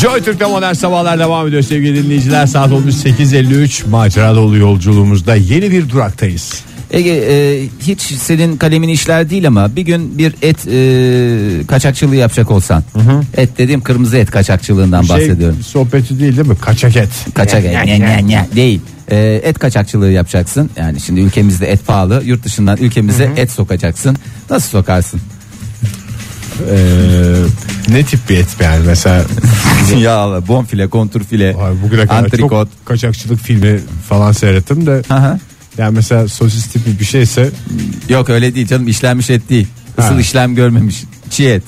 Joy Türk'te modern sabahlar devam ediyor sevgili dinleyiciler. Saat olmuş 8.53 macera dolu yolculuğumuzda yeni bir duraktayız. Ege e, hiç senin kalemin işler değil ama bir gün bir et e, kaçakçılığı yapacak olsan. Et dediğim kırmızı et kaçakçılığından bahsediyorum. Şey, sohbeti değil değil mi? Kaçak et. Kaçak et nye, nye, nye, değil. E, et kaçakçılığı yapacaksın. Yani şimdi ülkemizde et pahalı. Yurt dışından ülkemize et sokacaksın. Nasıl sokarsın? Ee, ne tip bir et yani mesela ya Allah, bonfile, konturfile, Ay, bugüne kadar antrikot. çok kaçakçılık filmi falan seyrettim de Aha. yani mesela sosis tipi bir şeyse Yok öyle değil canım işlenmiş et değil. Isıl Ha. işlem görmemiş. Çiğ et.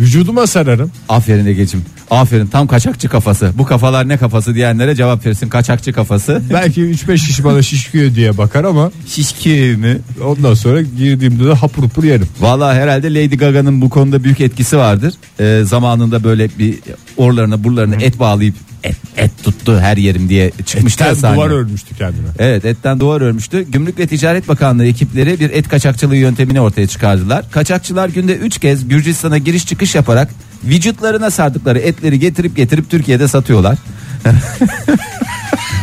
vücuduma sararım. Aferin Ege'cim. Aferin tam kaçakçı kafası. Bu kafalar ne kafası diyenlere cevap verirsin. Kaçakçı kafası. Belki 3-5 kişi bana şişkiyor diye bakar ama Şişki mi? ondan sonra girdiğimde de hapur hapur yerim. Valla herhalde Lady Gaga'nın bu konuda büyük etkisi vardır. Ee, zamanında böyle bir orlarına burlarına et bağlayıp et, et tuttu her yerim diye çıkmıştı Etten ya sahneye. duvar örmüştü kendine. Evet etten duvar örmüştü. Gümrük ve Ticaret Bakanlığı ekipleri bir et kaçakçılığı yöntemini ortaya çıkardılar. Kaçakçılar günde 3 kez Gürcistan'a giriş çıkış yaparak vücutlarına sardıkları etleri getirip getirip Türkiye'de satıyorlar.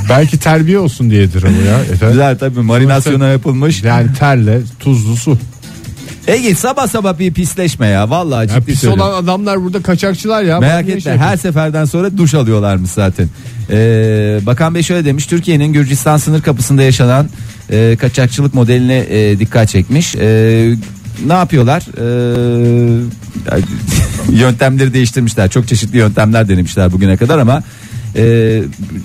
Belki terbiye olsun diyedir ama ya. Efendim? Güzel tabii marinasyona yapılmış. Yani terle tuzlu su. Ege sabah sabah bir pisleşme ya vallahi Ya ciddi pis söylüyorum. olan adamlar burada kaçakçılar ya. Merak etme şey her seferden sonra duş alıyorlarmış zaten. Ee, Bakan Bey şöyle demiş Türkiye'nin Gürcistan sınır kapısında yaşanan e, kaçakçılık modeline e, dikkat çekmiş. E, ne yapıyorlar? E, yöntemleri değiştirmişler. Çok çeşitli yöntemler denemişler bugüne kadar ama e,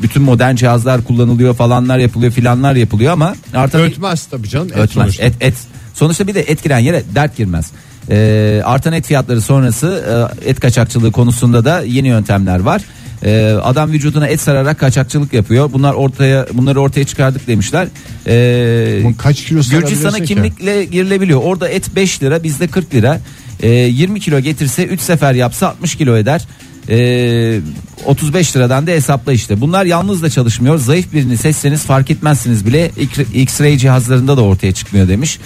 bütün modern cihazlar kullanılıyor falanlar yapılıyor filanlar yapılıyor ama artık Ötmez tabii canım. Et Ötmez. sonuçta. Et, et. Sonuçta bir de et giren yere dert girmez. Ee, artan et fiyatları sonrası e, et kaçakçılığı konusunda da yeni yöntemler var. Ee, adam vücuduna et sararak kaçakçılık yapıyor. Bunlar ortaya bunları ortaya çıkardık demişler. Bunun kaç kilo Gürcistan'a kimlikle girilebiliyor. Orada et 5 lira bizde 40 lira. Ee, 20 kilo getirse 3 sefer yapsa 60 kilo eder. Ee, 35 liradan da hesapla işte. Bunlar yalnız da çalışmıyor. Zayıf birini seçseniz fark etmezsiniz bile. X-ray cihazlarında da ortaya çıkmıyor demiş.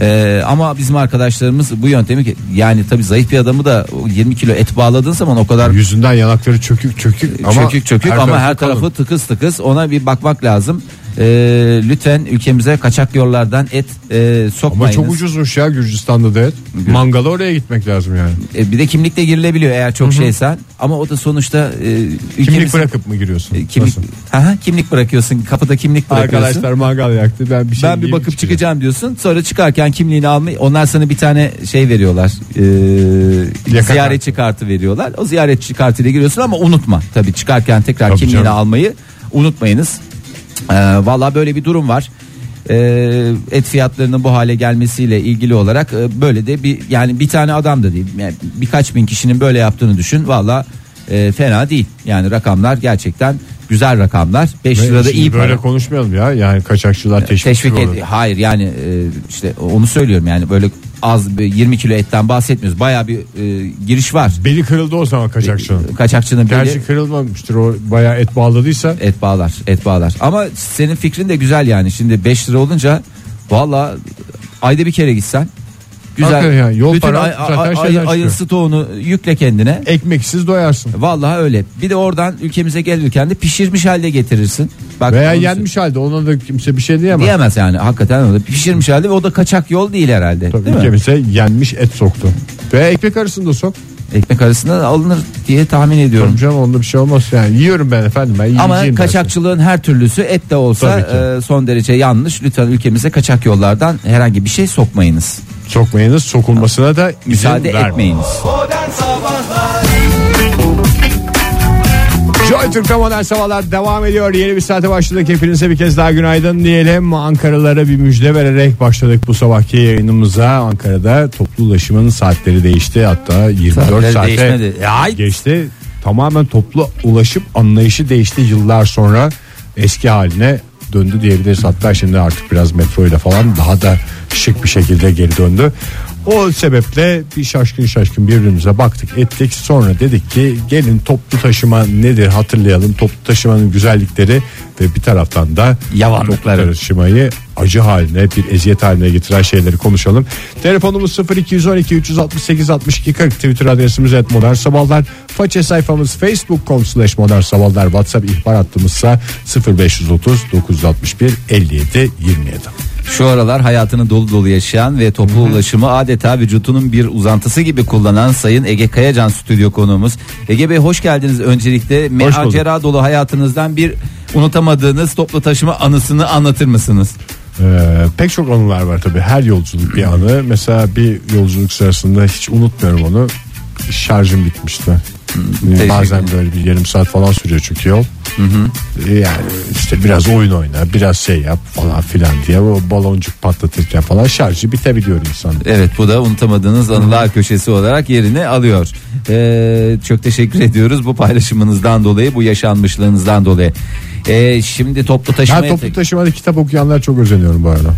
Ee, ama bizim arkadaşlarımız bu yöntemi yani tabii zayıf bir adamı da 20 kilo et bağladığın zaman o kadar Yüzünden yanakları çökük çökük ama çökük çökük ama her kalın. tarafı tıkız tıkız ona bir bakmak lazım. Ee, lütfen ülkemize kaçak yollardan et e, Ama sokmayınız. çok ucuzmuş ya Gürcistan'da da et. Mangala oraya gitmek lazım yani. E, bir de kimlikle girilebiliyor eğer çok şeysen ama o da sonuçta e, Kimlik ülkemizin- bırakıp mı giriyorsun? E, kimlik, Nasıl? Aha, kimlik bırakıyorsun kapıda kimlik bırakıyorsun. Arkadaşlar mangal yaktı ben bir şey ben bir yiyeyim, bakıp çıkacağım. diyorsun. Sonra çıkarken kimliğini almayı onlar sana bir tane şey veriyorlar. E, Yaka ziyaretçi kartı veriyorlar. O ziyaretçi kartıyla giriyorsun ama unutma. Tabii çıkarken tekrar Tabii kimliğini canım. almayı unutmayınız. E, Valla böyle bir durum var. E, et fiyatlarının bu hale gelmesiyle ilgili olarak e, böyle de bir yani bir tane adam da değil. Yani birkaç bin kişinin böyle yaptığını düşün. Valla e, fena değil. Yani rakamlar gerçekten güzel rakamlar. 5 Ve lirada iyi böyle para. konuşmayalım ya. Yani kaçakçılar teşvik, teşvik et hayır yani e, işte onu söylüyorum yani böyle az bir 20 kilo etten bahsetmiyoruz. Baya bir e, giriş var. Beli kırıldı o zaman kaçakçının. kaçakçının beli Gerçi kırılmamıştır. O bayağı et bağladıysa. et bağlar et bağlar. Ama senin fikrin de güzel yani. Şimdi 5 lira olunca valla ayda bir kere gitsen güzel Hakikaten yani yol bütün para ay, zaten ay, ay, stoğunu yükle kendine Ekmeksiz doyarsın. Vallahi öyle. Bir de oradan ülkemize gelirken de pişirmiş halde getirirsin. Bak Veya onu- yenmiş halde ona da kimse bir şey diyemez. diyemez yani hakikaten öyle. Pişirmiş halde ve o da kaçak yol değil herhalde. Tabii değil mi? ülkemize yenmiş et soktu. Veya ekmek arasında sok. Ekmek arasında alınır diye tahmin ediyorum. Tabii canım onda bir şey olmaz yani. Yiyorum ben efendim ben Ama kaçakçılığın her türlüsü et de olsa e, son derece yanlış. Lütfen ülkemize kaçak yollardan herhangi bir şey sokmayınız. Sokmayınız sokulmasına da izin Müsaade vermeyin. etmeyiniz. Joy Türk'te modern sabahlar devam ediyor. Yeni bir saate başladık. Hepinize bir kez daha günaydın diyelim. Ankaralara bir müjde vererek başladık bu sabahki yayınımıza. Ankara'da toplu ulaşımın saatleri değişti. Hatta 24 Saatleri saate değişmedi. Ay. geçti. Tamamen toplu ulaşım anlayışı değişti yıllar sonra eski haline döndü diyebiliriz. Hatta şimdi artık biraz metro ile falan daha da şık bir şekilde geri döndü. O sebeple bir şaşkın şaşkın birbirimize baktık ettik. Sonra dedik ki gelin toplu taşıma nedir hatırlayalım. Toplu taşımanın güzellikleri ve bir taraftan da Yavanlıkları. toplu taşımayı acı haline bir eziyet haline getiren şeyleri konuşalım. Telefonumuz 0212 368 62 40 Twitter adresimiz et modern sabahlar. Faça sayfamız facebook.com slash modern sabahlar. WhatsApp ihbar hattımızsa 0530 961 57 27. Şu aralar hayatını dolu dolu yaşayan ve toplu ulaşımı adeta vücutunun bir uzantısı gibi kullanan Sayın Ege Kayacan stüdyo konuğumuz. Ege Bey hoş geldiniz öncelikle. Macera dolu hayatınızdan bir unutamadığınız toplu taşıma anısını anlatır mısınız? Ee, pek çok anılar var tabii her yolculuk bir anı mesela bir yolculuk sırasında hiç unutmuyorum onu şarjım bitmişti teşekkür bazen böyle bir yarım saat falan sürüyor çünkü yol. Ee, yani işte biraz oyun oyna biraz şey yap falan filan diye. O baloncuk patlatırken falan şarjı bitebiliyor insan. Evet bu da unutamadığınız anılar köşesi olarak yerini alıyor. Ee, çok teşekkür ediyoruz bu paylaşımınızdan dolayı bu yaşanmışlığınızdan dolayı. Ee, şimdi toplu ben taşımaya toplu taşımada kitap okuyanlar çok özeniyorum bu arada.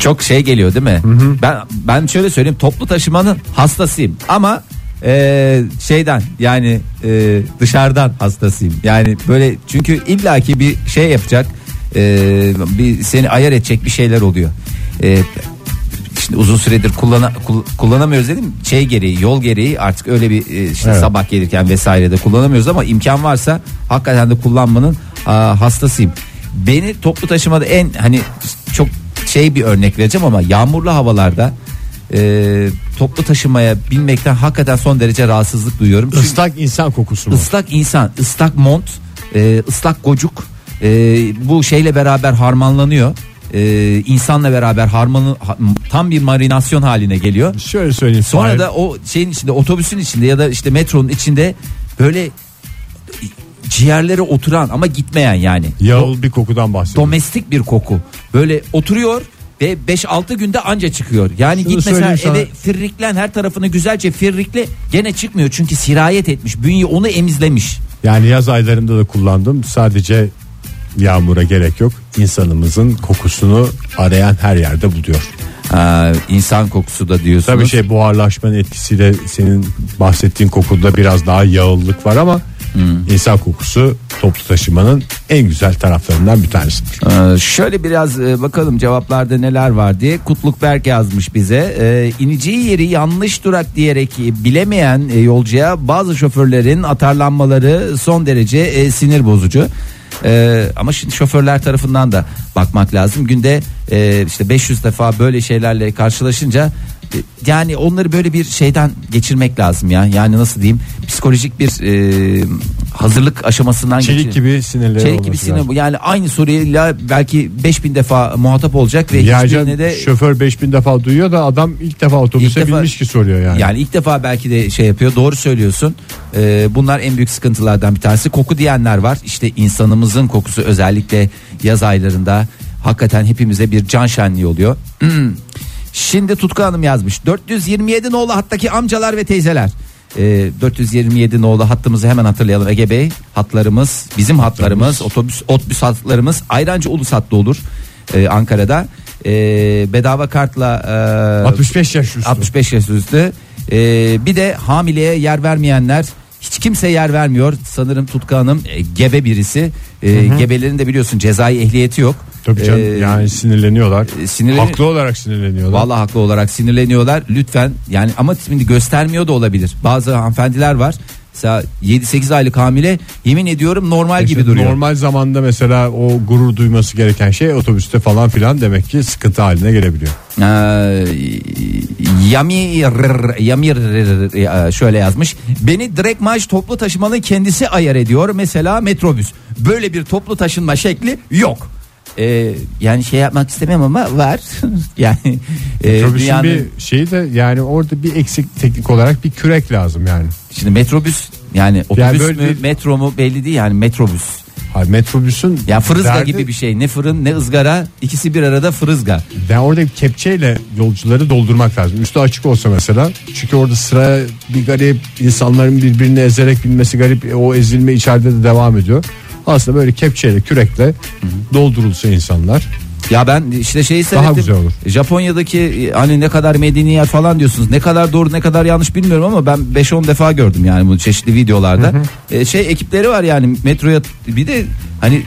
Çok şey geliyor değil mi? Ben ben şöyle söyleyeyim toplu taşımanın hastasıyım. Ama e, şeyden yani e, dışarıdan hastasıyım. Yani böyle çünkü illaki bir şey yapacak e, bir seni ayar edecek bir şeyler oluyor. E, Şimdi uzun süredir kullana, kul- kullanamıyoruz dedim şey gereği yol gereği artık öyle bir e, işte Evet. sabah gelirken vesairede kullanamıyoruz ama imkan varsa hakikaten de kullanmanın aa, hastasıyım. Beni toplu taşımada en hani çok şey bir örnek vereceğim ama yağmurlu havalarda e, toplu taşımaya binmekten hakikaten son derece rahatsızlık duyuyorum. Çünkü Islak insan kokusu mu? ıslak insan, ıslak mont, e, ıslak gocuk e, bu şeyle beraber harmanlanıyor. E, insanla beraber harmanı ha- tam bir marinasyon haline geliyor. Şöyle söyleyeyim Sonra Fahir. da o şeyin içinde otobüsün içinde ya da işte metronun içinde böyle ciğerlere oturan ama gitmeyen yani. Yağıl bir kokudan bahsediyorum. Domestik bir koku. Böyle oturuyor ve 5-6 günde anca çıkıyor. Yani Şunu git mesela sana. eve firriklen her tarafını güzelce firrikle gene çıkmıyor. Çünkü sirayet etmiş. Bünye onu emizlemiş. Yani yaz aylarında da kullandım. Sadece yağmura gerek yok. İnsanımızın kokusunu arayan her yerde buluyor. Aa, insan kokusu da diyorsunuz. Tabii şey buharlaşmanın etkisiyle senin bahsettiğin kokuda biraz daha yağıllık var ama insan kokusu toplu taşımanın en güzel taraflarından bir tanesidir. Ee, şöyle biraz e, bakalım cevaplarda neler var diye Kutluk Berk yazmış bize. Ee, ineceği yeri yanlış durak diyerek bilemeyen e, yolcuya bazı şoförlerin atarlanmaları son derece e, sinir bozucu. Ee, ama şimdi şoförler tarafından da bakmak lazım. Günde e, işte 500 defa böyle şeylerle karşılaşınca yani onları böyle bir şeyden geçirmek lazım ya. Yani nasıl diyeyim psikolojik bir e, hazırlık aşamasından Çelik geçir- gibi sinirleri Çelik gibi sinir lazım. Yani aynı soruyla belki 5000 defa muhatap olacak ve hiçbirine de şoför 5000 defa duyuyor da adam ilk defa otobüse İlk defa- binmiş ki soruyor yani. yani ilk defa belki de şey yapıyor. Doğru söylüyorsun. Ee, bunlar en büyük sıkıntılardan bir tanesi. Koku diyenler var. İşte insanımızın kokusu özellikle yaz aylarında hakikaten hepimize bir can şenliği oluyor. Şimdi Tutku Hanım yazmış. 427 nolu hattaki amcalar ve teyzeler. Ee, 427 nolu hattımızı hemen hatırlayalım Ege Bey. Hatlarımız, bizim hatlarımız, otobüs otobüs hatlarımız Ayrancı Ulus hattı olur ee, Ankara'da. Ee, bedava kartla e, 65 yaş üstü. 65 yaş üstü. Ee, bir de hamileye yer vermeyenler hiç kimse yer vermiyor. Sanırım Tutku Hanım e, gebe birisi. Ee, gebelerin de biliyorsun cezai ehliyeti yok. Tabii canım Ee, yani sinirleniyorlar. e, sinirleni- Haklı olarak sinirleniyorlar. Vallahi haklı olarak sinirleniyorlar. Lütfen yani ama şimdi göstermiyor da olabilir. Bazı hanımefendiler var. Mesela 7-8 aylık hamile yemin ediyorum normal gibi İşte duruyor. Normal zamanda mesela o gurur duyması gereken şey otobüste falan filan demek ki sıkıntı haline gelebiliyor. Ee, Yamir Yamir e, şöyle yazmış. Beni direkt maaş toplu taşımanın kendisi ayar ediyor. Mesela metrobüs. Böyle bir toplu taşınma şekli yok. Ee, yani şey yapmak istemem ama var. yani e, Otobüsün dünyanın- bir şeyi de yani orada bir eksik teknik olarak bir kürek lazım yani. şimdi metrobüs yani otobüs böyle mü bir- metro mu belli değil yani metrobüs. Hayır, metrobüsün Ya fırızga derdi- gibi bir şey. Ne fırın ne ızgara ikisi bir arada fırızga. Yani orada bir kepçeyle yolcuları doldurmak lazım. Üstü açık olsa mesela. Çünkü orada sıra bir garip insanların birbirini ezerek binmesi garip. E, O ezilme içeride de devam ediyor. Aslında böyle kepçeyle kürekle doldurulsa insanlar Ya ben işte şeyi seyrettim. güzel olur. Japonya'daki e, hani ne kadar medeni yer falan diyorsunuz. Ne kadar doğru ne kadar yanlış bilmiyorum ama ben 5-10 defa gördüm yani bu çeşitli videolarda. E, şey ekipleri var yani metroya bir de hani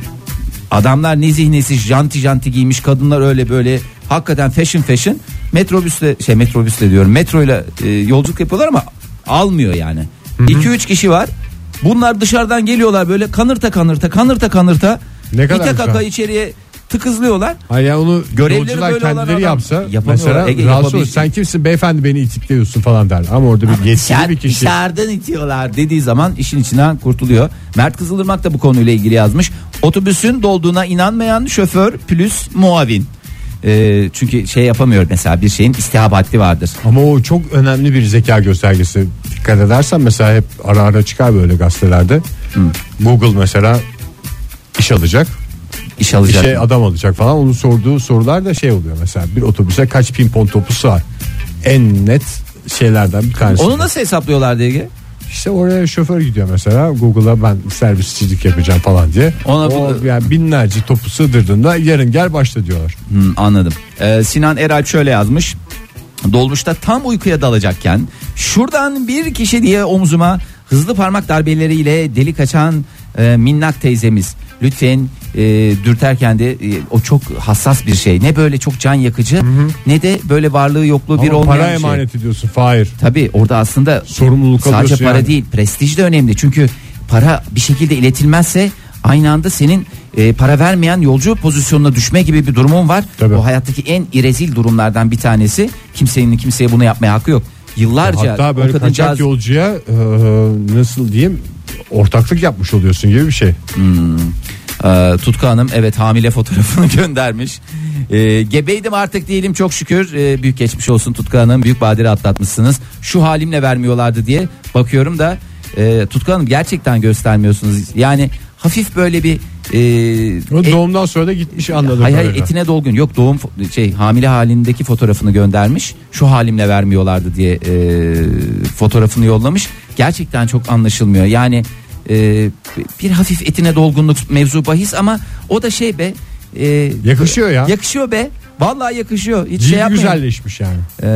adamlar nezih nezih janti janti giymiş kadınlar öyle böyle hakikaten fashion fashion metrobüsle şey metrobüsle diyorum metroyla e, yolculuk yapıyorlar ama almıyor yani. 2-3 kişi var. Bunlar dışarıdan geliyorlar böyle kanırta kanırta kanırta kanırta. Ne kadar güzel. kaka içeriye tıkızlıyorlar. Hayır yani onu yolcular kendileri yapsa mesela Ege rahatsız olur. Sen kimsin beyefendi beni itikliyorsun falan der. Ama orada bir yetkili bir kişi. Dışarıdan itiyorlar dediği zaman işin içinden kurtuluyor. Mert Kızılırmak da bu konuyla ilgili yazmış. Otobüsün dolduğuna inanmayan şoför plus muavin. Ee, çünkü şey yapamıyor mesela bir şeyin istihap haddi vardır. Ama o çok önemli bir zeka göstergesi. Dikkat edersen mesela hep ara ara çıkar böyle gazetelerde. Google mesela iş alacak. İş alacak. İşe adam alacak falan. Onun sorduğu sorular da şey oluyor mesela. Bir otobüse kaç pimpon topu sığar? En net şeylerden bir tanesi. Onu nasıl hesaplıyorlar Ege? İşte oraya şoför gidiyor mesela Google'a ben servisçilik yapacağım falan diye. Ona o, bu- yani binlerce topu sığdırdığında yarın gel başla diyorlar. Hmm, anladım. Ee, Sinan Eralp şöyle yazmış. Dolmuşta tam uykuya dalacakken şuradan bir kişi diye omzuma hızlı parmak darbeleriyle delik açan e, minnak teyzemiz. Lütfen e, dürterken de e, o çok hassas bir şey. Ne böyle çok can yakıcı ne de böyle varlığı yokluğu bir Ama olmayan para bir şey. emanet ediyorsun Fahir. Tabii orada aslında Sorumluluk sadece para yani. değil prestij de önemli. Çünkü para bir şekilde iletilmezse aynı anda senin e, para vermeyen yolcu pozisyonuna düşme gibi bir durumun var. Tabii. O hayattaki en irezil durumlardan bir tanesi. Kimsenin kimseye bunu yapmaya hakkı yok. Yıllarca Hatta böyle kaçak yolcuya e, nasıl diyeyim ortaklık yapmış oluyorsun gibi bir şey. Ee, Tutku Hanım evet hamile fotoğrafını göndermiş. Ee, gebeydim artık değilim çok şükür. Ee, büyük geçmiş olsun Tutku Hanım. Büyük badire atlatmışsınız. Şu halimle vermiyorlardı diye bakıyorum da e, Tutku Hanım gerçekten göstermiyorsunuz. Yani hafif böyle bir e, O et- doğumdan sonra da gitmiş anladım. Hayır hayır etine dolgun yok doğum şey hamile halindeki fotoğrafını göndermiş şu halimle vermiyorlardı diye e, fotoğrafını yollamış gerçekten çok anlaşılmıyor yani e, bir hafif etine dolgunluk mevzu bahis ama o da şey be e, Yakışıyor ya. yakışıyor be vallahi yakışıyor hiç Cildi şey yapmayın. güzelleşmiş yani. Ee,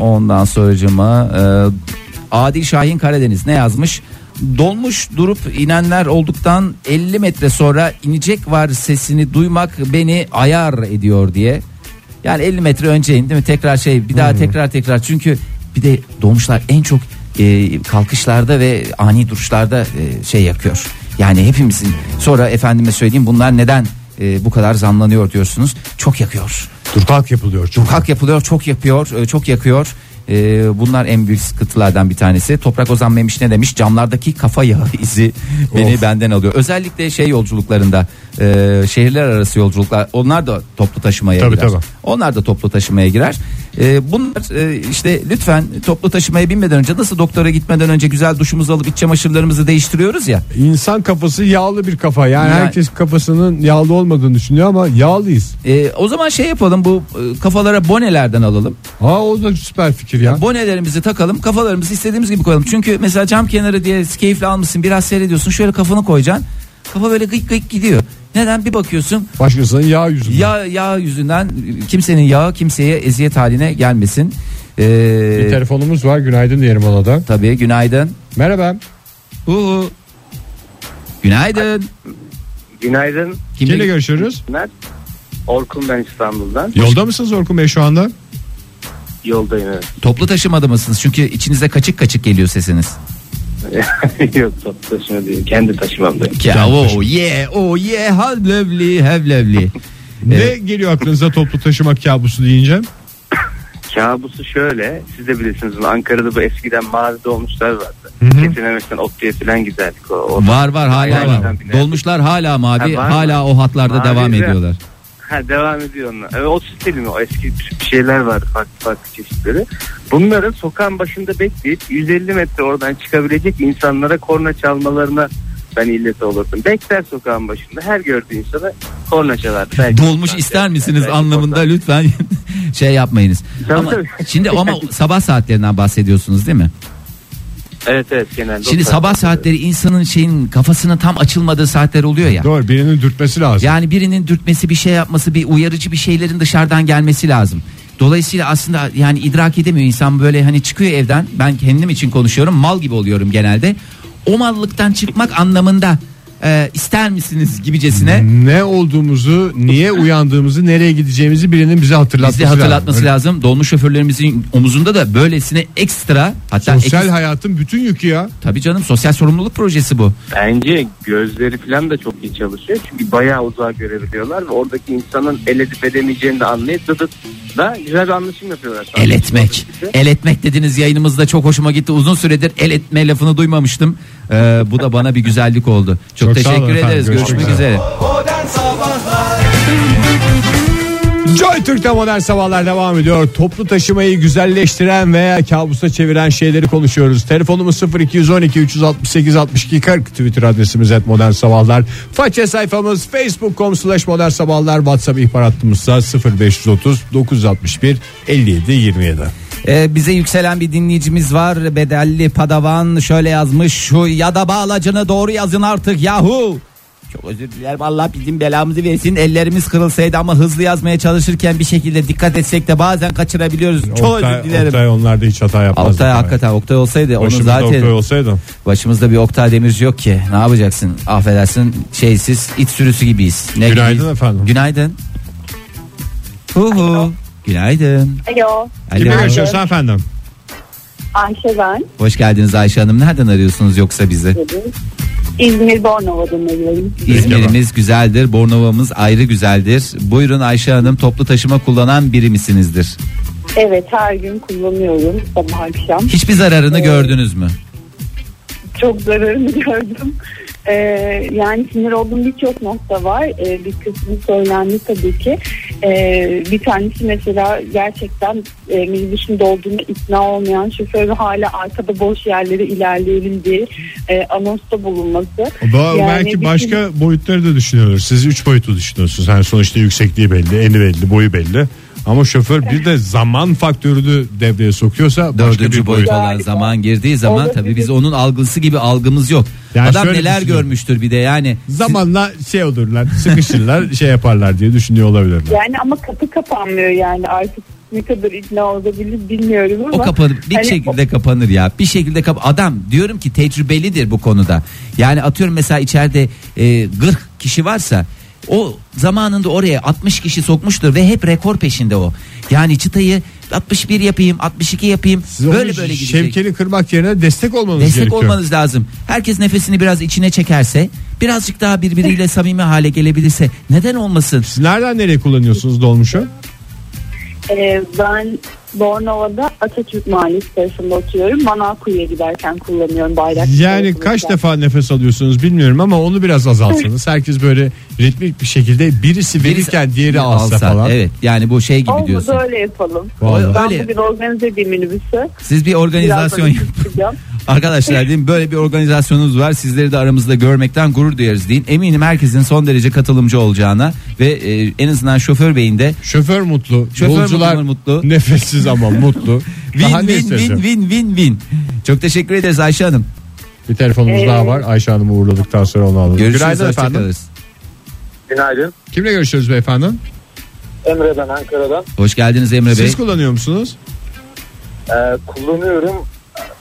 ondan sonracıma e, Adil Şahin Karadeniz ne yazmış? Dolmuş durup inenler olduktan 50 metre sonra inecek var sesini duymak beni ayar ediyor diye. Yani 50 metre önce in değil mi? Tekrar şey bir daha tekrar tekrar çünkü bir de dolmuşlar en çok e, kalkışlarda ve ani duruşlarda e, şey yakıyor. Yani hepimizin sonra efendime söyleyeyim bunlar neden e, bu kadar zamlanıyor diyorsunuz. Çok yakıyor. Dur kalk yapılıyor. Çok Kalk yapılıyor çok yapıyor e, çok yakıyor. E, bunlar en büyük sıkıntılardan bir tanesi. Toprak Ozan Memiş ne demiş? Camlardaki kafa yağı izi beni Of. benden alıyor. Özellikle şey yolculuklarında e, şehirler arası yolculuklar onlar da toplu taşımaya Tabii, girer. tabii. Onlar da toplu taşımaya girer. E, bunlar e, işte lütfen toplu taşımaya binmeden önce nasıl doktora gitmeden önce güzel duşumuzu alıp iç çamaşırlarımızı değiştiriyoruz ya. İnsan kafası yağlı bir kafa. Yani, Yani- herkes kafasının yağlı olmadığını düşünüyor ama yağlıyız. E, o zaman şey yapalım bu e, kafalara bonelerden alalım. Ha o da süper fikir ya. Bonelerimizi takalım kafalarımızı istediğimiz gibi koyalım. Çünkü mesela cam kenarı diye keyifli almışsın biraz seyrediyorsun şöyle kafanı koyacaksın. Kafa böyle gık gık gidiyor. Neden bir bakıyorsun Başkasının yağ yüzünden. yağ, yağ yüzünden kimsenin yağı kimseye eziyet haline gelmesin. Bir Ee, telefonumuz var. Günaydın diyelim ona da. tabii günaydın. Merhaba. Uhu. Günaydın. Günaydın. Kimle görüşürüz? Ben Orkun ben İstanbul'dan. Yolda mısınız Orkun Bey şu anda? Yoldayım evet. Toplu taşımada mısınız? Çünkü içinize kaçık kaçık geliyor sesiniz. Yok toplu taşıma değil. Kendi taşımamdayım. Ya, oh yeah, oh yeah, how lovely, how lovely. Ne geliyor aklınıza toplu taşıma kabusu deyince? Kabusu şöyle. Siz de bilirsiniz bunu, Ankara'da bu eskiden mavi dolmuşlar vardı. Kesinlemekten Otlu'ya falan giderdik. O, o- Var var hala var. Dolmuşlar hala mavi, Ha, var hala mı? o hatlarda Mavi devam ve- ediyorlar. Ha, devam ediyor onlar. Evet, o mi? O eski şeyler vardı farklı farklı çeşitleri. Bunların sokağın başında bekleyip 150 metre oradan çıkabilecek insanlara korna çalmalarına ben illet olurdum. Bekler sokağın başında her gördüğü insana korna çalar. Belki Dolmuş ister misiniz belki anlamında lütfen şey yapmayınız. Tabii, ama tabii. şimdi ama sabah saatlerinden bahsediyorsunuz değil mi? Evet evet genelde. Şimdi o sabah saatleri insanın şeyin kafasının tam açılmadığı saatler oluyor ya. Doğru birinin dürtmesi lazım. Yani birinin dürtmesi bir şey yapması bir uyarıcı bir şeylerin dışarıdan gelmesi lazım. Dolayısıyla aslında yani idrak edemiyor insan böyle hani çıkıyor evden ben kendim için konuşuyorum mal gibi oluyorum genelde. O mallıktan çıkmak anlamında e, ister misiniz gibicesine Ne olduğumuzu, niye uyandığımızı, nereye gideceğimizi birinin bize hatırlatması, bizi hatırlatması lazım. lazım. Dolmuş şoförlerimizin omuzunda da böylesine ekstra hatta Sosyal eks- hayatın bütün yükü ya. tabii canım sosyal sorumluluk projesi bu. Bence gözleri falan da çok iyi çalışıyor. Çünkü bayağı uzağa görebiliyorlar ve oradaki insanın el edip edemeyeceğini de anlayıp dıdıt da güzel bir anlaşım yapıyorlar. El etmek. El etmek dediniz yayınımızda çok hoşuma gitti. Uzun süredir el etme lafını duymamıştım. Ee, bu da bana bir güzellik oldu. Çok, Çok teşekkür efendim. ederiz. Görüşmek Görüşmek üzere. Joy Türk'te modern sabahlar devam ediyor. Toplu taşımayı güzelleştiren veya kabusa çeviren şeyleri konuşuyoruz. Telefonumuz 0212 368 62 40 Twitter adresimiz et modern sabahlar. Faça sayfamız facebook.com slash modern sabahlar. WhatsApp ihbar hattımızsa 0530 961 57 27. Ee, bize yükselen bir dinleyicimiz var. Bedelli Padavan şöyle yazmış. Şu ya da bağlacını doğru yazın artık yahu. Çok özür dilerim Allah bizim belamızı versin. Ellerimiz kırılsaydı ama hızlı yazmaya çalışırken bir şekilde dikkat etsek de bazen kaçırabiliyoruz. Çok Oktay, özür dilerim. Oktay onlarda hiç hata yapmaz. Oktay hakikaten Oktay olsaydı onu Başımızda zaten Oktay olsaydı. başımızda bir Oktay Demirci yok ki. Ne yapacaksın? Affedersin şeysiz it sürüsü gibiyiz. Ne Günaydın gibiyiz? efendim. Günaydın. Hu hu. Günaydın. Alo, Kimle Alo. görüşüyoruz efendim? Ayşe ben. Hoş geldiniz Ayşe Hanım. Nereden arıyorsunuz yoksa bizi? İzmir Bornova'dan arıyorum. İzmir'imiz güzeldir. Bornova'mız ayrı güzeldir. Buyurun Ayşe Hanım toplu taşıma kullanan biri misinizdir? Evet, her gün kullanıyorum sabah akşam. Hiçbir zararını gördünüz mü? Çok zararını gördüm. Ee, yani sinir olduğum birçok nokta var. Ee, bir kısmı söylendi tabii ki. Ee, bir tanesi mesela gerçekten e, minibüsün dolduğunu ikna olmayan şoförün hala arkada boş yerlere ilerleyelim diye e, anonsta bulunması. Ba- Yani belki bir- başka boyutları da düşünüyoruz. Siz üç boyutlu düşünüyorsunuz. Yani sonuçta yüksekliği belli, eni belli, boyu belli. Ama şoför bir de zaman faktörünü devreye sokuyorsa başka Dördüncü bir boyut boyut. olan zaman girdiği zaman tabii biz onun algısı gibi algımız yok. Yani Adam şöyle neler düşünüyorum. görmüştür bir de yani. Zamanla şey olurlar, sıkışırlar, şey yaparlar diye düşünüyor olabilirler. Yani ama kapı kapanmıyor yani artık ne kadar ikna olabilir bilmiyorum ama. O kapanır bir Hani şekilde kapanır ya. Bir şekilde kap adam diyorum ki tecrübelidir bu konuda. Yani atıyorum mesela içeride e, 40 kişi varsa o zamanında oraya 60 kişi sokmuştur ve hep rekor peşinde o. Yani çıtayı 61 yapayım, 62 yapayım. Siz böyle böyle gidecek. Şevkeni kırmak yerine destek olmanız Destek gerekiyor. olmanız lazım. Herkes nefesini biraz içine çekerse, birazcık daha birbiriyle samimi hale gelebilirse neden olmasın? Siz nereden nereye kullanıyorsunuz dolmuşu? Ee, ben Bornova'da Atatürk Mahallesi tarafında oturuyorum. Manavkuyu'ya giderken kullanıyorum bayrak. Yani kaç defa nefes alıyorsunuz bilmiyorum ama onu biraz azaltsanız. Herkes böyle ritmik bir şekilde birisi verirken diğeri alsa, falan. Evet yani bu şey gibi diyorsun. Olmadı öyle yapalım. Vallahi. Ben Öyle. bugün organize edeyim minibüsü. Siz bir organizasyon Birazdan yapın. çıkacağım. Arkadaşlar diyeyim böyle bir organizasyonunuz var. Sizleri de aramızda görmekten gurur duyarız deyin. Eminim herkesin son derece katılımcı olacağına ve e, en azından şoför beyin de Şoför mutlu, Şoför yolcular mutlu, mutlu. nefessiz ama mutlu. win Daha ne win win win win win. Çok teşekkür ederiz Ayşe Hanım. Bir telefonumuz Ee, daha var. Ayşe Hanım'ı uğurladıktan sonra onu alalım. Görüşürüz Günaydın hoşça efendim. kalırız. Günaydın. Kimle görüşüyoruz beyefendi? Emre ben Ankara'dan. Hoş geldiniz Emre Bey. Siz kullanıyor musunuz? Ee, kullanıyorum.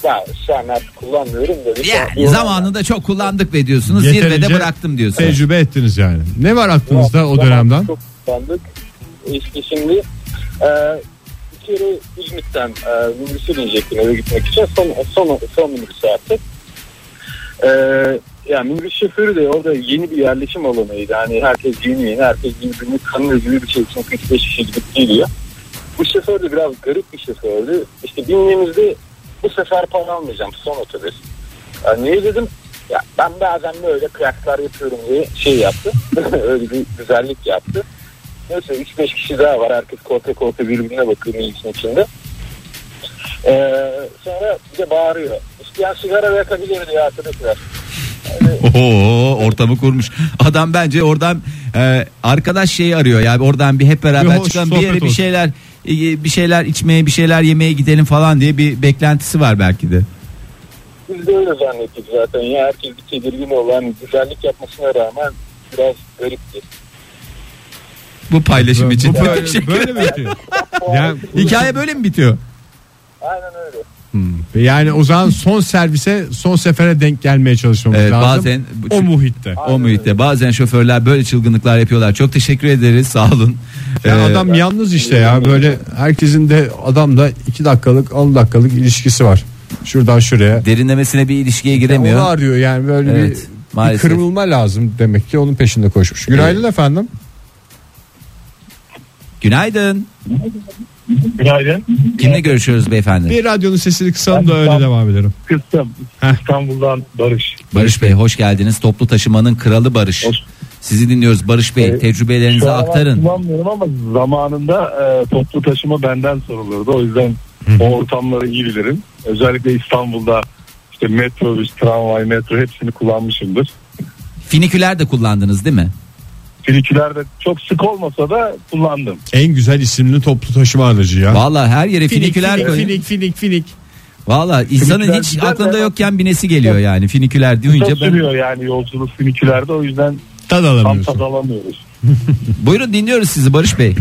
Ya şu an artık kullanmıyorum da. bir Yani şey- zamanında çok kullandık ve diyorsunuz Yeterince zirvede bıraktım diyorsunuz. Tecrübe ettiniz yani. Ne var aklınızda o dönemden? Çok kullandık. İşte şimdi e, kere İzmit'ten e, minibüse binecektim eve gitmek için. Son, son, son minibüse artık. E, yani minibüs şoförü de orada yeni bir yerleşim alanıydı. Yani herkes yeni yeni, herkes birbirini tanıyor gibi bir şey. Çünkü 3-5 kişi gidip geliyor. Bu şoför de biraz garip bir şofördü. İşte bindiğimizde bu sefer para almayacağım son otobüs. Yani niye dedim? Ya ben bazen böyle kıyaklar yapıyorum diye şey yaptı. Öyle bir güzellik yaptı. Neyse 3-5 kişi daha var. Herkes korka korka birbirine bakıyor meclisin içinde. Ee, sonra bir de bağırıyor. İsteyen sigara yakabilir diye arkadaşlar. Oho ortamı kurmuş. Adam bence oradan e, arkadaş şeyi arıyor. Yani oradan bir hep beraber Bir hoş çıkalım bir yere bir şeyler e, bir şeyler içmeye bir şeyler yemeye gidelim falan diye bir beklentisi var belki de. biz de öyle zannettik zaten. Ya herkes bir tedirgin oldu. Hani güzellik yapmasına rağmen biraz garipti. Bu paylaşım için. Bu böyle, Teşekkür böyle mi bitiyor? Yani, Hikaye böyle mi bitiyor? Aynen öyle. Hmm. yani o zaman son servise son sefere denk gelmeye çalışmamız Evet, lazım. bazen bu- o muhitte. O muhitte bazen şoförler böyle çılgınlıklar yapıyorlar. Çok teşekkür ederiz. Sağ olun. Ya Ee, adam yalnız işte ya böyle herkesin de adamla 2 dakikalık 10 dakikalık ilişkisi var. Şuradan şuraya. derinlemesine bir ilişkiye giremiyor. Onu arıyor yani böyle Evet, bir, bir kırılma lazım demek ki onun peşinde koşmuş. Günaydın efendim. Günaydın. Günaydın. Kimle görüşüyoruz beyefendi? Bir radyonun sesini kısalım da öyle İstanbul- devam edelim. Kıstım. İstanbul'dan Barış. Barış Bey hoş geldiniz. Toplu taşımanın kralı Barış. Hoş- Sizi dinliyoruz Barış Bey. Evet. Tecrübelerinizi aktarın. kullanmıyorum ama zamanında e, toplu taşıma benden sorulurdu. O yüzden o ortamları iyi bilirim. Özellikle İstanbul'da işte metrobüs, tramvay, metro hepsini kullanmışımdır. Finiküler de kullandınız değil mi? Finikülerde çok sık olmasa da kullandım. En güzel isimli toplu taşıma aracı ya. Vallahi her yere finiküler finik, koyun. finik finik finik. Valla insanın Finiküler hiç güzel aklında de- yokken binesi geliyor yani. Finiküler duyunca Çok ben... sürüyor yani yolculuk finikülerde o yüzden Tad tam alamıyorsun. tad alamıyoruz. Buyurun dinliyoruz sizi Barış Bey.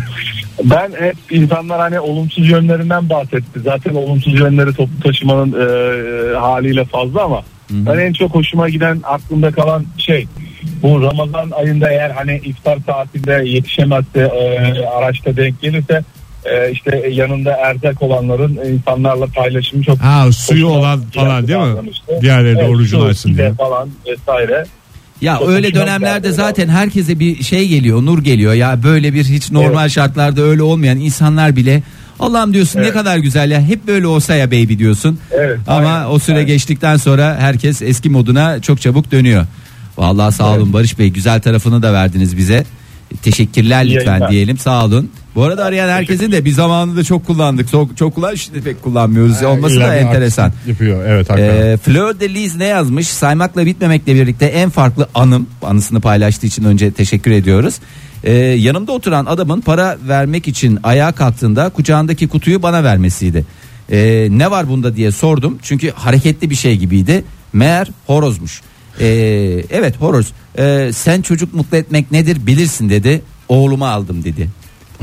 Ben hep insanlar hani olumsuz yönlerinden bahsetti. Zaten olumsuz yönleri toplu taşımanın e, haliyle fazla ama ben en çok hoşuma giden aklımda kalan şey bu Ramazan ayında eğer hani iftar saatinde yetişemezse e, araçta denk gelirse e, işte yanında erzak olanların insanlarla paylaşımı çok Ha suyu olan falan değil mi? Diğerleri de Evet, orucunu açsın diye. falan vesaire. Ya Çok öyle dönemlerde zaten herkese bir şey geliyor, nur geliyor. Ya böyle bir hiç normal şartlarda öyle olmayan insanlar bile Allah'ım diyorsun ne Evet. kadar güzel ya. Hep böyle olsa ya baby diyorsun. Evet, Ama aynen. o süre Aynen. geçtikten sonra herkes eski moduna çok çabuk dönüyor. Vallahi sağ olun Evet. Barış Bey. Güzel tarafını da verdiniz bize. Teşekkürler lütfen yayınlar. diyelim. Sağ olun. Bu arada arayan herkesin de bir zamanında çok kullandık. Çok, çok kullan şimdi pek kullanmıyoruz. Olması İlla da enteresan. Yapıyor evet hakikaten. Ee, Fleur de Lis ne yazmış? Saymakla bitmemekle birlikte en farklı anım anısını paylaştığı için önce teşekkür ediyoruz. Ee, yanımda oturan adamın para vermek için ayağa kalktığında kucağındaki kutuyu bana vermesiydi. Ee, ne var bunda diye sordum çünkü hareketli bir şey gibiydi. Meğer horozmuş. Ee, evet horoz. Ee, sen çocuk mutlu etmek nedir bilirsin dedi. Oğlumu aldım dedi.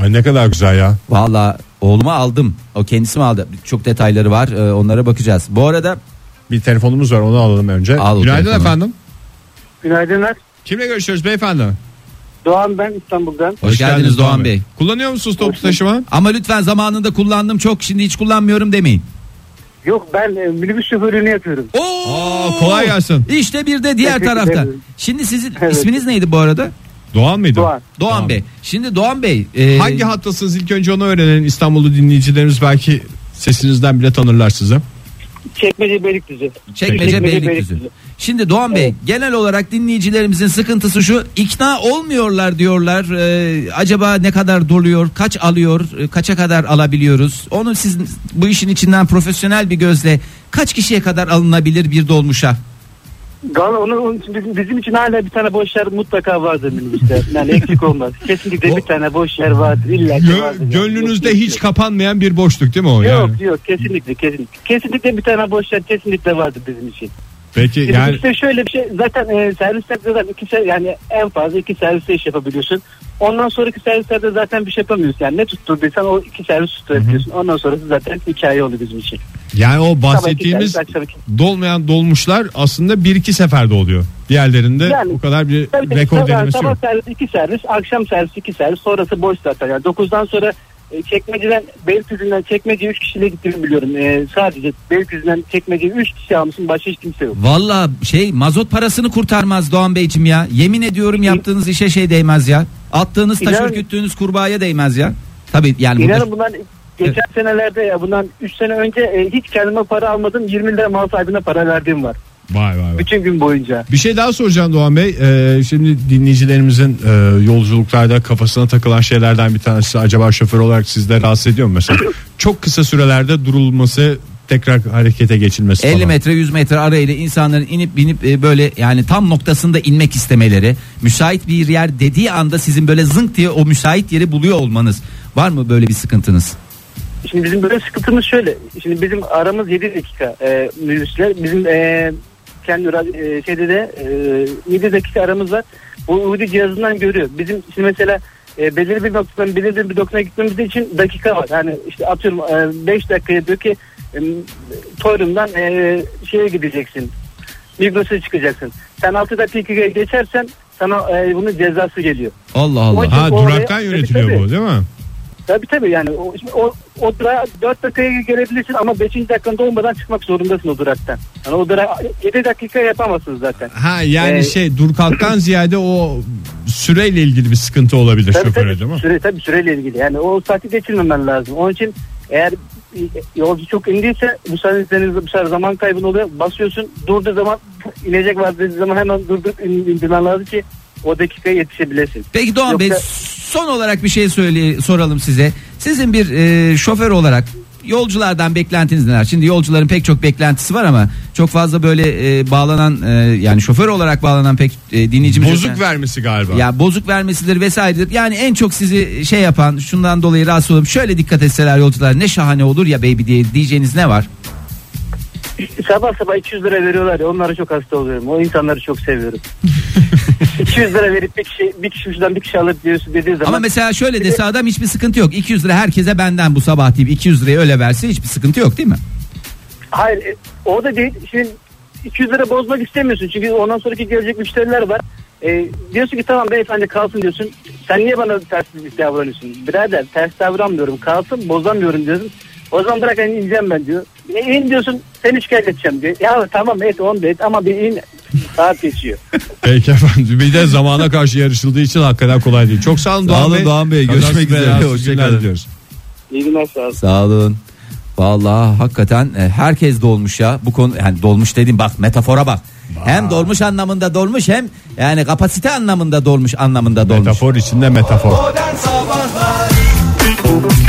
Ay ne kadar güzel ya. Valla oğlumu aldım. O kendisi mi aldı? Çok detayları var. Ee, onlara bakacağız. Bu arada Bir telefonumuz var onu alalım önce. Al o Günaydın telefonu. efendim. Günaydınlar. Kimle görüşüyoruz beyefendi? Doğan ben İstanbul'dan. hoş, geldiniz Doğan Bey. Kullanıyor musunuz toplu taşıma? Ama lütfen zamanında kullandım çok şimdi hiç kullanmıyorum demeyin. Yok ben e, minibüs şoförlüğünü yapıyorum. Oo! Aa, kolay gelsin. İşte bir de diğer Teşekkür tarafta. ederim. Şimdi sizin Evet. isminiz neydi bu arada? Doğan mıydı? Doğan. Doğan Tamam. Bey. Şimdi Doğan Bey. e, Hangi hattasınız ilk önce onu öğrenelim. İstanbullu dinleyicilerimiz belki sesinizden bile tanırlar sizi. Çekmece Beylikdüzü. Çekmece Çekmece Beylikdüzü. Beylikdüzü. Şimdi Doğan Bey genel olarak dinleyicilerimizin sıkıntısı şu ikna olmuyorlar diyorlar. Ee, acaba ne kadar doluyor, kaç alıyor, e, kaça kadar alabiliyoruz? Onu siz bu işin içinden profesyonel bir gözle kaç kişiye kadar alınabilir bir dolmuşa? Gal onun, onun için bizim, için hala bir tane boş yer mutlaka vardır minibüste. Yani eksik olmaz. Kesinlikle bir tane boş yer vardır. İlla ki vardır. yani. gönlünüzde yok, hiç kapanmayan bir boşluk değil mi o Yok yani? yok, yok kesinlikle kesinlikle. Kesinlikle bir tane boş yer kesinlikle vardır bizim için. Peki Yani, yani işte şöyle bir şey zaten e, servislerde zaten iki ser- yani en fazla iki serviste iş yapabiliyorsun. Ondan sonraki servislerde zaten bir şey yapamıyorsun. Yani ne tutturduysan o iki servis tutturabiliyorsun. Ondan sonrası zaten hikaye oluyor bizim için. yani o Sabah bahsettiğimiz servis, dolmayan dolmuşlar aslında bir iki seferde oluyor. Diğerlerinde Yani, o kadar bir Tabii rekor sabah, denemesi sabah yok. servis iki servis, akşam servis iki servis, sonrası boş zaten. Yani 9'dan sonra e, çekmeceden Beylikdüzü'nden çekmece 3 kişiyle gittiğimi biliyorum. E, sadece Beylikdüzü'nden çekmece 3 kişi almışım başka hiç kimse yok. Valla şey mazot parasını kurtarmaz Doğan Beyciğim ya. Yemin ediyorum yaptığınız işe şey değmez ya. Attığınız taş İnan- ürküttüğünüz kurbağaya değmez ya. Tabii yani burada İnanın bundan geçen senelerde ya bundan 3 sene önce e, hiç kendime para almadım 20 lira mal sahibine para verdiğim var. Vay vay vay. Bütün gün boyunca. Bir şey daha soracağım Doğan Bey. Ee, şimdi dinleyicilerimizin e, yolculuklarda kafasına takılan şeylerden bir tanesi acaba şoför olarak sizde rahatsız ediyor mu mesela? Çok kısa sürelerde durulması tekrar harekete geçilmesi 50 falan. metre 100 metre arayla insanların inip binip e, böyle yani tam noktasında inmek istemeleri müsait bir yer dediği anda sizin böyle zınk diye o müsait yeri buluyor olmanız var mı böyle bir sıkıntınız? Şimdi bizim böyle sıkıntımız şöyle. Şimdi bizim aramız 7 dakika e, minibüsler. Bizim e, kendi e, şeyde de e, 7 dakika aramız var. Bu uydu cihazından görüyor. Bizim şimdi mesela e, belirli bir noktadan belirli bir noktaya gitmemiz için dakika var. Yani işte atıyorum 5 dakikaya diyor ki e, Toyrum'dan e, şeye gideceksin. Migros'a çıkacaksın. Sen 6 dakikaya geçersen sana e, bunun cezası geliyor. Allah Allah. Ha duraktan yönetiliyor bu değil mi? Tabii tabii yani o, o, o durağa 4 dakikaya gelebilirsin ama 5. dakikanda olmadan çıkmak zorundasın o duraktan. Yani o durağı 7 dakika yapamazsın zaten. Ha yani Ee, şey dur kalktan ziyade o süreyle ilgili bir sıkıntı olabilir Tabii şoföre tabii, değil mi? süre, tabii süreyle ilgili yani o saati geçirmemen lazım. Onun için eğer yolcu çok indiyse bu sefer, bu sefer zaman kaybın oluyor. Basıyorsun durduğu zaman inecek var dediği zaman hemen durdurup in- indirmen lazım ki o dakikaya yetişebilesin. Peki Doğan Bey Yoksa- son olarak bir şey söyle soralım size. Sizin bir e, şoför olarak yolculardan beklentiniz neler? Şimdi yolcuların pek çok beklentisi var ama çok fazla böyle e, bağlanan e, yani şoför olarak bağlanan pek e, dinleyicimiz yok. Bozuk vermesi galiba. Ya bozuk vermesidir vesairedir. Yani en çok sizi şey yapan şundan dolayı rahatsız olurum. Şöyle dikkat etseler yolcular ne şahane olur ya baby diye diyeceğiniz ne var? Sabah sabah 200 lira veriyorlar ya onlara çok hasta oluyorum. O insanları çok seviyorum. 200 lira verip bir kişi bir kişi şuradan bir kişi alır diyorsun dediği zaman. Ama mesela şöyle dese adam hiçbir sıkıntı yok. 200 lira herkese benden bu sabah deyip 200 lirayı öyle verse hiçbir sıkıntı yok değil mi? Hayır e, o da değil. Şimdi 200 lira bozmak istemiyorsun. Çünkü ondan sonraki gelecek müşteriler var. E, diyorsun ki tamam beyefendi kalsın diyorsun. Sen niye bana ters davranıyorsun? Birader ters davranmıyorum. Kalsın bozamıyorum diyorsun. O zaman bırak hani ineceğim ben diyor. E, in diyorsun seni şikayet edeceğim diyor. Ya tamam et onu da et ama bir in. Saat geçiyor. Peki efendim bir de zamana karşı yarışıldığı için hakikaten kolay değil. Çok sağ olun Doğan Bey. Doğan Bey. Görüşmek üzere. Hoşçakalın. İyi günler sağ olun. Sağ olun. Vallahi hakikaten e, herkes dolmuş ya. Bu konu yani dolmuş dedim bak metafora bak. Hem dolmuş anlamında dolmuş hem yani kapasite anlamında dolmuş anlamında dolmuş. Metafor içinde metafor. Modern Sabahlar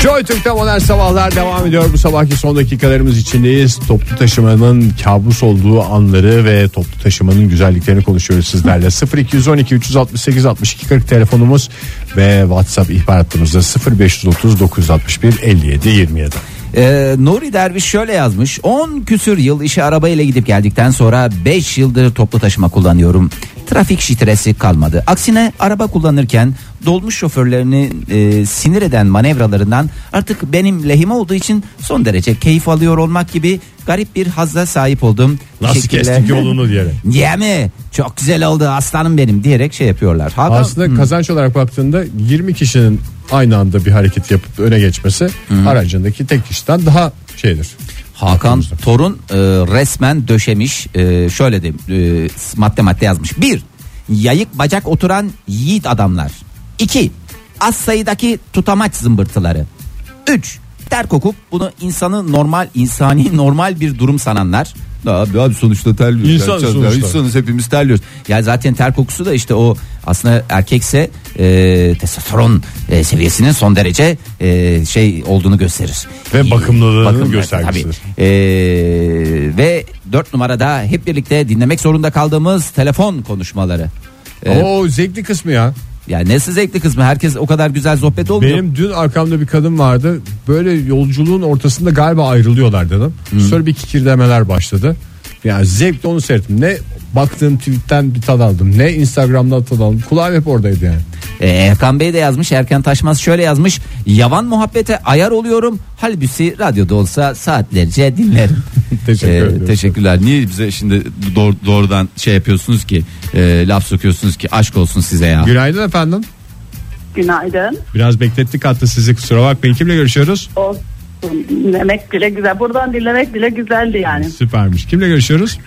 Joy Türk'te modern sabahlar devam ediyor. Bu sabahki son dakikalarımız içindeyiz. Toplu taşımanın kabus olduğu anları ve toplu taşımanın güzelliklerini konuşuyoruz sizlerle. 0212 368 62 40 telefonumuz ve WhatsApp ihbar hattımızda 0530 961 57 27. Ee, Nuri Derviş şöyle yazmış 10 küsür yıl işe arabayla gidip geldikten sonra 5 yıldır toplu taşıma kullanıyorum Trafik stresi kalmadı Aksine araba kullanırken dolmuş şoförlerini e, sinir eden manevralarından artık benim lehime olduğu için son derece keyif alıyor olmak gibi garip bir hazza sahip oldum Nasıl Teşekkürler. kestik yolunu diyerek. Niye mi? Çok güzel oldu aslanım benim diyerek şey yapıyorlar. Hakan, Aslında kazanç olarak baktığında 20 kişinin aynı anda bir hareket yapıp öne geçmesi aracındaki tek kişiden daha şeydir. Hakan Torun e, resmen döşemiş e, şöyle de e, madde madde yazmış. Bir yayık bacak oturan yiğit adamlar. İki az sayıdaki tutamaç zımbırtıları. Üç ter kokup bunu insanı normal insani normal bir durum sananlar. Abi, abi sonuçta terliyoruz. İnsan Terliyoruz. sonuçta. İnsanız hepimiz terliyoruz. Ya zaten ter kokusu da işte o aslında erkekse e, testosteron e, seviyesinin son derece e, şey olduğunu gösterir. Ve bakımlılığının Bakımlı, göstergesidir. tabii. E, ve dört numarada hep birlikte dinlemek zorunda kaldığımız telefon konuşmaları. E, O zevkli kısmı ya. Yani nesi zevkli kısmı herkes o kadar güzel sohbet olmuyor. Benim dün arkamda bir kadın vardı. Böyle yolculuğun ortasında galiba ayrılıyorlar dedim. Sonra bir kikirdemeler başladı. Yani zevkle onu seyrettim. Ne baktığım tweetten bir tad aldım. Ne Instagram'dan tad aldım. Kulağım hep oradaydı yani. Ee, Erkan Bey de yazmış Erkan Taşmaz şöyle yazmış yavan muhabbete ayar oluyorum halbuki radyoda olsa saatlerce dinlerim. Teşekkür Ee, ediyorum. teşekkürler niye bize şimdi doğru- doğrudan şey yapıyorsunuz ki e, laf sokuyorsunuz ki aşk olsun size ya. Günaydın efendim. Günaydın. Biraz beklettik hatta sizi kusura bakmayın. Kimle görüşüyoruz? Olsun. Dinlemek bile güzel. Buradan dinlemek bile güzeldi yani. Süpermiş. Kimle görüşüyoruz?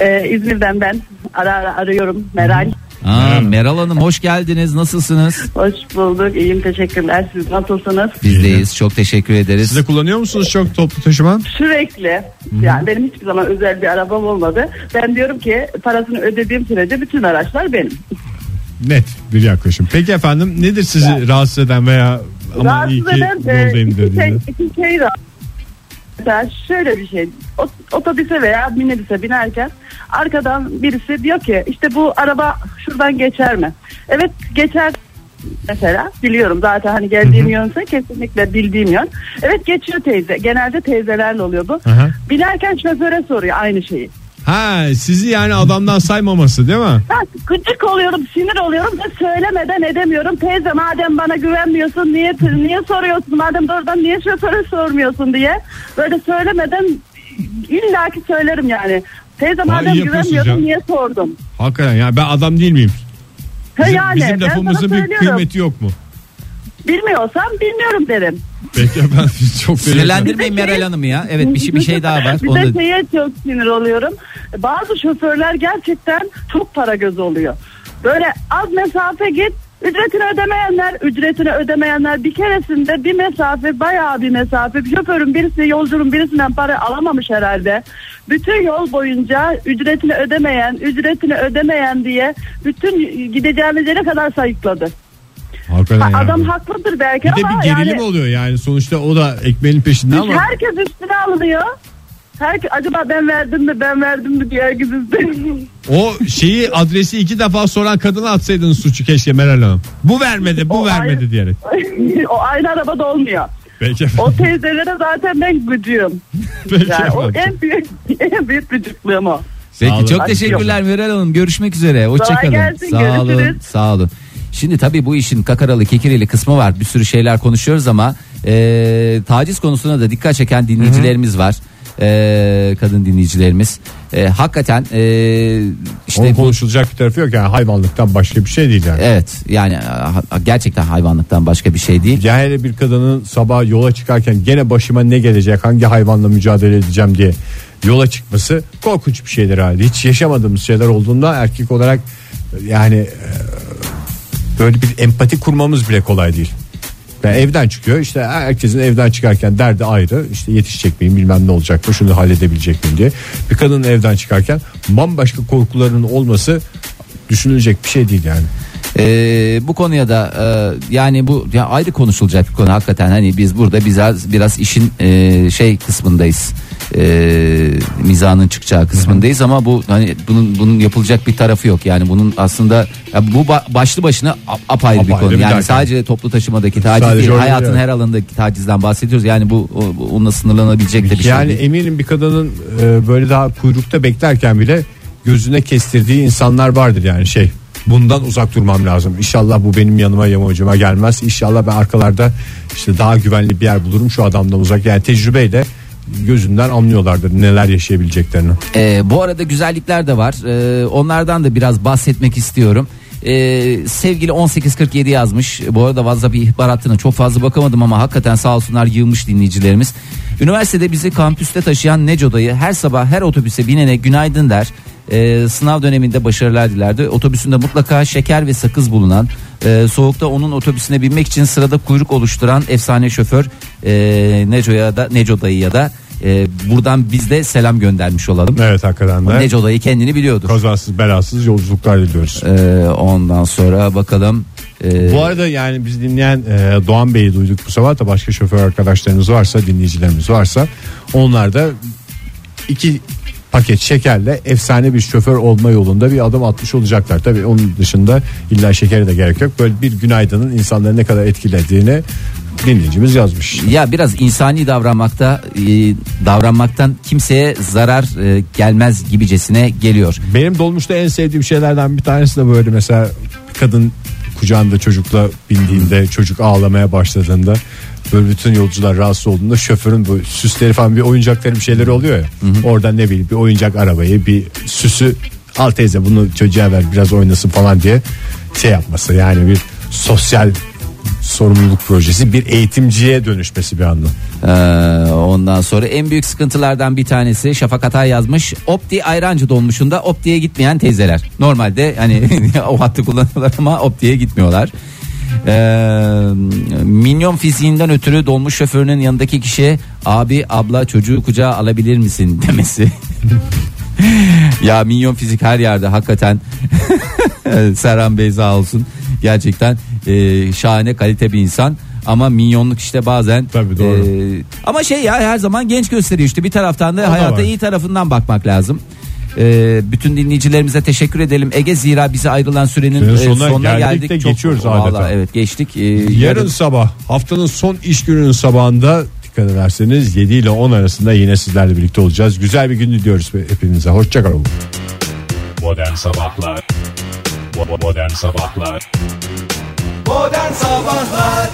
Ee, İzmir'den ben ara ara arıyorum. Meral. Aa, Meral Hanım hoş geldiniz nasılsınız? Hoş bulduk. İyiyim teşekkürler. Siz nasılsınız? Bizdeyiz çok teşekkür ederiz. Siz de kullanıyor musunuz çok toplu taşıma? Sürekli. Yani benim hiçbir zaman özel bir arabam olmadı. Ben diyorum ki parasını ödediğim sürece bütün araçlar benim. Net bir yaklaşım. Peki efendim nedir sizi rahatsız eden veya ama iyi Rahatsız ki eden e, yoldayım iki şey, dediğinde? iki şey rahatsız. Mesela şöyle bir şey. Ot- Otobüse veya minibüse binerken arkadan birisi diyor ki işte bu araba şuradan geçer mi? Evet geçer mesela biliyorum zaten hani geldiğim yönse kesinlikle bildiğim yön. Evet geçiyor teyze. Genelde teyzelerle oluyor bu. Aha. Binerken şoföre soruyor aynı şeyi. Ha sizi yani adamdan saymaması değil mi? Ben gıcık oluyorum, sinir oluyorum da söylemeden edemiyorum. Teyze madem bana güvenmiyorsun niye niye soruyorsun? Madem doğrudan niye şoföre sormuyorsun diye. Böyle söylemeden illaki söylerim yani. Teyze madem yapıyorsun güvenmiyordun canım. niye sordum? Hakikaten yani ben adam değil miyim? Ha Bizim, yani, bizim lafımızın bir kıymeti yok mu? Bilmiyorsam bilmiyorum derim. Peki ben çok Sinirlendirmeyin Meral Hanım ya. Evet bir şey, bir şey daha var. bir Onu de da- şeye çok sinir oluyorum. Bazı şoförler gerçekten çok para göz oluyor. Böyle az mesafe git ücretini ödemeyenler ücretini ödemeyenler bir keresinde bir mesafe bayağı bir mesafe şoförün birisi yolcunun birisinden para alamamış herhalde. Bütün yol boyunca ücretini ödemeyen ücretini ödemeyen diye bütün gideceğimiz yere kadar sayıkladı. Hakikaten Ha, ya. Adam haklıdır belki bir de ama bir gerilim yani oluyor yani sonuçta o da ekmeğin peşinde ama herkes üstüne alınıyor. Herkes, acaba ben verdim mi ben verdim mi diye herkes üstüne. o şeyi adresi iki defa soran kadına atsaydınız suçu keşke Meral Hanım. Bu vermedi bu O vermedi ayrı- diyerek. o aynı arabada olmuyor. Peki. O teyzelere zaten ben gıcığım. Peki Yani o en büyük en büyük gıcıklığım o. Peki çok teşekkürler Meral Hanım. Görüşmek üzere. Hoşçakalın. Sağ olun. görüşürüz. Sağ olun. Şimdi tabii bu işin kakaralı kekirili kısmı var. Bir sürü şeyler konuşuyoruz ama e, taciz konusuna da dikkat çeken dinleyicilerimiz var. E, kadın dinleyicilerimiz. E, hakikaten e, işte Onun konuşulacak bir tarafı yok yani hayvanlıktan başka bir şey değil yani. evet yani ha- gerçekten hayvanlıktan başka bir şey değil. Yani hele bir kadının sabah yola çıkarken gene başıma ne gelecek hangi hayvanla mücadele edeceğim diye yola çıkması korkunç bir şeydir herhalde. Hiç yaşamadığımız şeyler olduğunda erkek olarak yani e, böyle bir empati kurmamız bile kolay değil. Yani evden çıkıyor işte herkesin evden çıkarken derdi ayrı işte yetişecek miyim bilmem ne olacak mı şunu halledebilecek miyim diye. Bir kadının evden çıkarken bambaşka korkularının olması düşünülecek bir şey değil yani. Ee, bu konuya da e, yani bu ya ayrı konuşulacak bir konu hakikaten hani biz burada biraz biraz işin e, şey kısmındayız e, mizahının çıkacağı kısmındayız ama bu hani bunun bunun yapılacak bir tarafı yok yani bunun aslında ya bu ba- başlı başına a- apayrı bir Apayrı konu bir yani dert. sadece toplu taşımadaki taciz Sadece değil hayatın değil. her alanındaki tacizden bahsediyoruz yani bu o- onunla sınırlanabilecek de bir şey yani eminim bir kadının e, böyle daha kuyrukta beklerken bile gözüne kestirdiği insanlar vardır yani şey. Bundan uzak durmam lazım. İnşallah bu benim yanıma yamacıma gelmez. İnşallah ben arkalarda işte daha güvenli bir yer bulurum şu adamdan uzak. Yani tecrübeyle gözünden anlıyorlardır neler yaşayabileceklerini. Ee, bu arada güzellikler de var. Ee, onlardan da biraz bahsetmek istiyorum. Ee, sevgili 1847 yazmış. Bu arada WhatsApp ihbaratına çok fazla bakamadım ama hakikaten sağ olsunlar yığmış dinleyicilerimiz. Üniversitede bizi kampüste taşıyan Neco dayı her sabah her otobüse binene günaydın der. Ee, sınav döneminde başarılar dilerdi. Otobüsünde mutlaka şeker ve sakız bulunan, e, soğukta onun otobüsüne binmek için sırada kuyruk oluşturan efsane şoför e, Neco'ya da Neco dayıya da e, buradan biz de selam göndermiş olalım. Evet hakikaten de. Neco dayı kendini biliyordur. Kazasız belasız yolculuklar diliyoruz. Ee, ondan sonra bakalım. Ee, Bu arada yani biz dinleyen e, Doğan Bey'i duyduk bu sabah da başka şoför arkadaşlarımız varsa dinleyicilerimiz varsa onlar da iki paket şekerle efsane bir şoför olma yolunda bir adım atmış olacaklar. Tabii onun dışında illa şekere de gerek yok. Böyle bir günaydının insanları ne kadar etkilediğini dinleyicimiz yazmış. ya biraz insani davranmakta e, davranmaktan kimseye zarar e, gelmez gibicesine geliyor. Benim dolmuşta en sevdiğim şeylerden bir tanesi de böyle mesela kadın kucağında çocukla bindiğinde çocuk ağlamaya başladığında böyle bütün yolcular rahatsız olduğunda şoförün bu süsleri falan bir oyuncakları bir şeyleri oluyor ya. Oradan ne bileyim bir oyuncak arabayı bir süsü al teyze bunu çocuğa ver biraz oynasın falan diye şey yapması yani bir sosyal sorumluluk projesi bir eğitimciye dönüşmesi bir anda. Ee, ondan sonra en büyük sıkıntılardan bir tanesi Şafak Atay yazmış. Opti Ayrancı dolmuşunda Opti'ye gitmeyen teyzeler. Normalde hani o hattı kullanıyorlar ama Opti'ye gitmiyorlar. Ee, minyon fiziğinden ötürü dolmuş şoförünün yanındaki kişiye abi abla çocuğu kucağa alabilir misin demesi. ya minyon fizik her yerde hakikaten Serhan Bey sağ olsun gerçekten e, şahane kalite bir insan ama minyonluk işte bazen Tabii, doğru. e, ama şey ya her zaman genç gösteriyor işte bir taraftan da da hayata var. iyi tarafından bakmak lazım. E, bütün dinleyicilerimize teşekkür edelim. Ege zira bize ayrılan sürenin Sürenin e, sonuna sonuna, geldik geldik. de Çok- geçiyoruz Vallahi adeta. Evet geçtik. E, Yarın sabah haftanın son iş gününün sabahında dikkat ederseniz 7 ile 10 arasında yine sizlerle birlikte olacağız. Güzel bir gün diliyoruz hepinize. Hoşçakalın. Modern Sabahlar Modern Sabahlar Modern Sabahlar